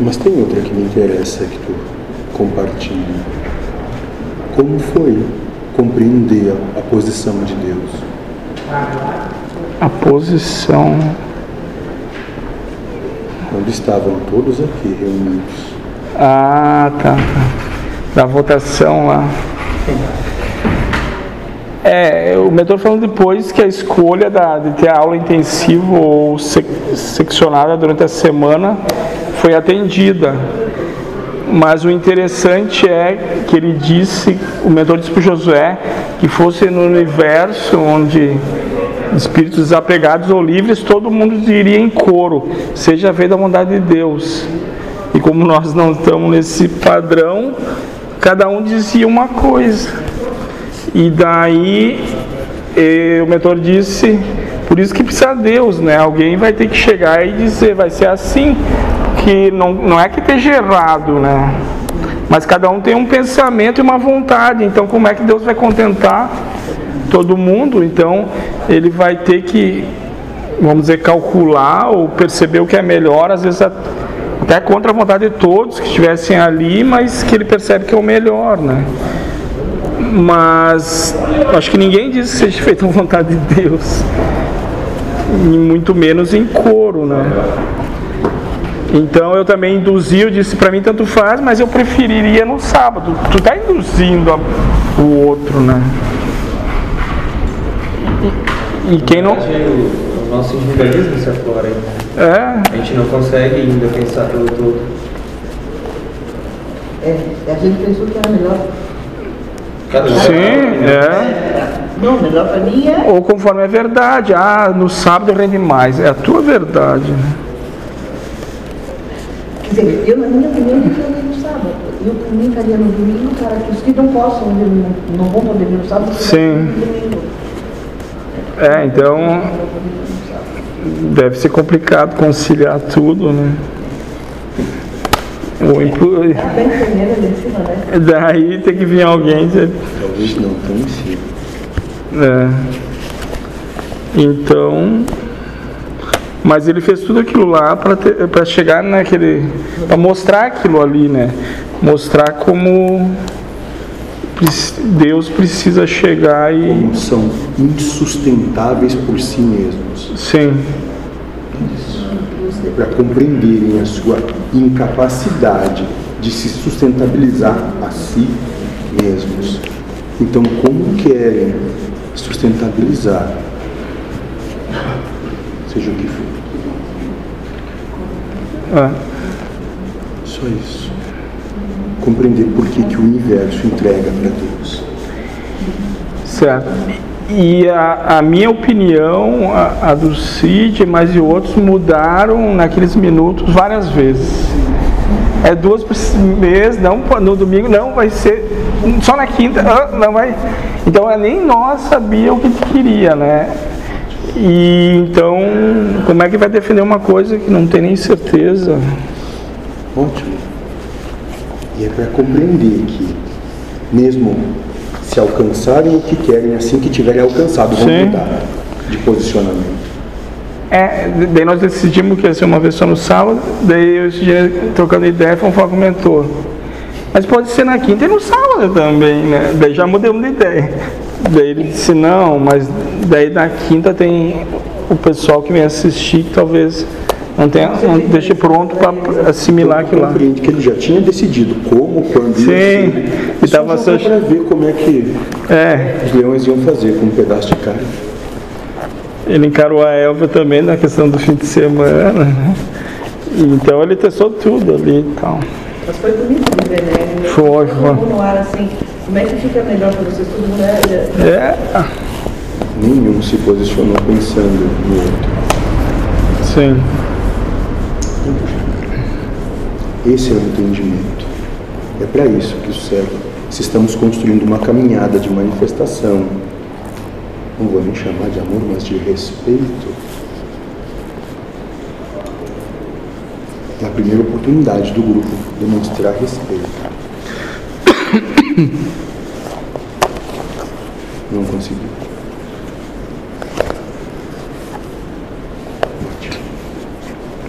Mas tem outra que me interessa que tu compartilhe. Como foi compreender a posição de Deus? A posição. Quando estavam todos aqui reunidos. Ah, tá. tá. Da votação lá. É, o mentor falando depois que a escolha da, de ter aula intensiva ou sec, seccionada durante a semana foi atendida. Mas o interessante é que ele disse, o mentor disse para Josué, que fosse no universo onde espíritos desapegados ou livres, todo mundo diria em coro, seja feita a vontade de Deus. E como nós não estamos nesse padrão, cada um dizia uma coisa. E daí e, o mentor disse, por isso que precisa Deus, né? Alguém vai ter que chegar e dizer, vai ser assim, que não, não é que esteja errado, né? Mas cada um tem um pensamento e uma vontade, então como é que Deus vai contentar todo mundo? Então ele vai ter que, vamos dizer, calcular ou perceber o que é melhor, às vezes até contra a vontade de todos que estivessem ali, mas que ele percebe que é o melhor, né? Mas acho que ninguém diz que seja feito a vontade de Deus, e muito menos em coro, né? Então eu também induzi, eu disse para mim tanto faz, mas eu preferiria no sábado. Tu tá induzindo a, o outro, né? E, e quem não. O nosso individualismo se aflora aí. É. A gente não consegue ainda pensar pelo todo. É, a gente pensou que era melhor Sim, é. Não, melhor para mim é. Ou conforme é verdade. Ah, no sábado rende mais. É a tua verdade. Né? Quer dizer, eu na minha opinião não faria no sábado. Eu também faria no domingo, para que os que não possam, não vão poder vir no sábado, Sim. É, então deve ser complicado conciliar tudo, né? O impu... Daí tem que vir alguém. Talvez não tão em cima. É. Então. Mas ele fez tudo aquilo lá para chegar naquele. para mostrar aquilo ali, né? Mostrar como Deus precisa chegar e. Como são insustentáveis por si mesmos. Sim para compreenderem a sua incapacidade de se sustentabilizar a si mesmos. Então, como querem sustentabilizar, seja o que for? É. Só isso. Compreender por que, que o universo entrega para Deus. Certo. E a, a, minha opinião, a, a do Cid, mas e outros, mudaram naqueles minutos várias vezes. É duas por mês, não no domingo, não vai ser só na quinta, não vai. Então é, nem nós sabíamos o que queria, né? E então, como é que vai defender uma coisa que não tem nem certeza? Ótimo. E é para compreender que, mesmo se alcançarem o que querem assim que tiverem alcançado, vão Sim. mudar de posicionamento. É, daí nós decidimos que ia ser uma vez só no sábado, daí eu dia, trocando ideia, foi um falar com o mentor. Mas pode ser na quinta e no sábado também, né? Daí já mudamos de ideia. Daí ele disse, não, mas daí na quinta tem o pessoal que vem assistir que talvez não, tem, não deixe pronto para assimilar aquilo lá. Compreende que ele já tinha decidido como, quando Sim, e estava só para ver como é que é. os leões iam fazer com um pedaço de carne. Ele encarou a Elva também na questão do fim de semana. Né? Então ele testou tudo ali e tal. Mas foi bonito de ver, né? Foi, foi. no ar assim, como é que fica melhor para vocês? Todo mundo é... é. Nenhum se posicionou pensando no outro. Sim. Esse é o entendimento. É para isso que isso serve. Se estamos construindo uma caminhada de manifestação, não vou nem chamar de amor, mas de respeito, na primeira oportunidade do grupo demonstrar respeito. Não consegui.